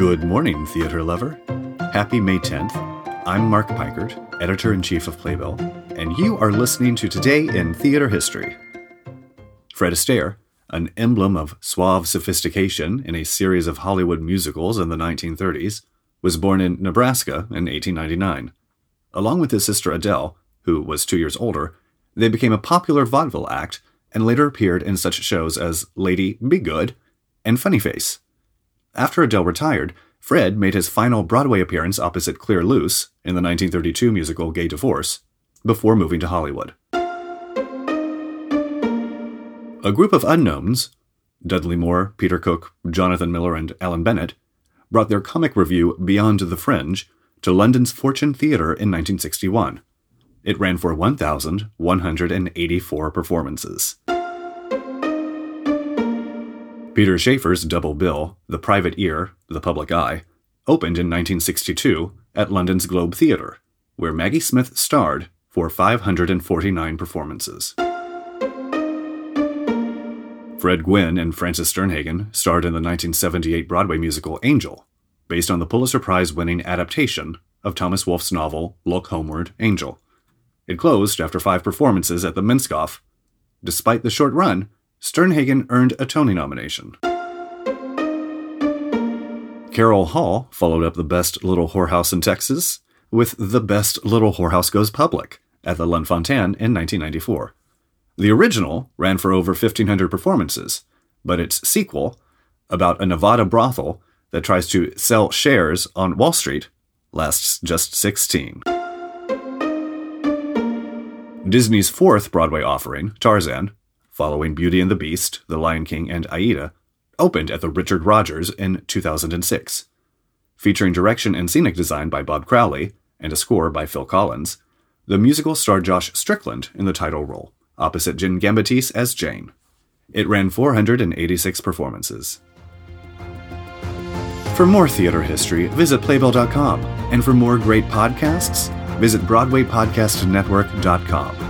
Good morning, theater lover. Happy May 10th. I'm Mark Peikert, editor in chief of Playbill, and you are listening to Today in Theater History. Fred Astaire, an emblem of suave sophistication in a series of Hollywood musicals in the 1930s, was born in Nebraska in 1899. Along with his sister Adele, who was two years older, they became a popular vaudeville act and later appeared in such shows as Lady Be Good and Funny Face. After Adele retired, Fred made his final Broadway appearance opposite Claire Luce in the 1932 musical Gay Divorce, before moving to Hollywood. A group of unknowns, Dudley Moore, Peter Cook, Jonathan Miller, and Alan Bennett, brought their comic revue Beyond the Fringe to London's Fortune Theatre in 1961. It ran for 1,184 performances. Peter Shaffer's double bill, The Private Ear, The Public Eye, opened in 1962 at London's Globe Theatre, where Maggie Smith starred for 549 performances. Fred Gwynne and Frances Sternhagen starred in the 1978 Broadway musical Angel, based on the Pulitzer Prize winning adaptation of Thomas Wolfe's novel Look Homeward, Angel. It closed after five performances at the Minskoff. Despite the short run, Sternhagen earned a Tony nomination. Carol Hall followed up the Best Little Whorehouse in Texas with The Best Little Whorehouse Goes Public at the Lunt-Fontanne in 1994. The original ran for over 1,500 performances, but its sequel, about a Nevada brothel that tries to sell shares on Wall Street, lasts just 16. Disney's fourth Broadway offering, Tarzan, following Beauty and the Beast, The Lion King, and Aida, opened at the Richard Rodgers in 2006. Featuring direction and scenic design by Bob Crowley and a score by Phil Collins, the musical starred Josh Strickland in the title role, opposite Jen Gambatese as Jane. It ran 486 performances. For more theater history, visit Playbill.com, and for more great podcasts, visit BroadwayPodcastNetwork.com.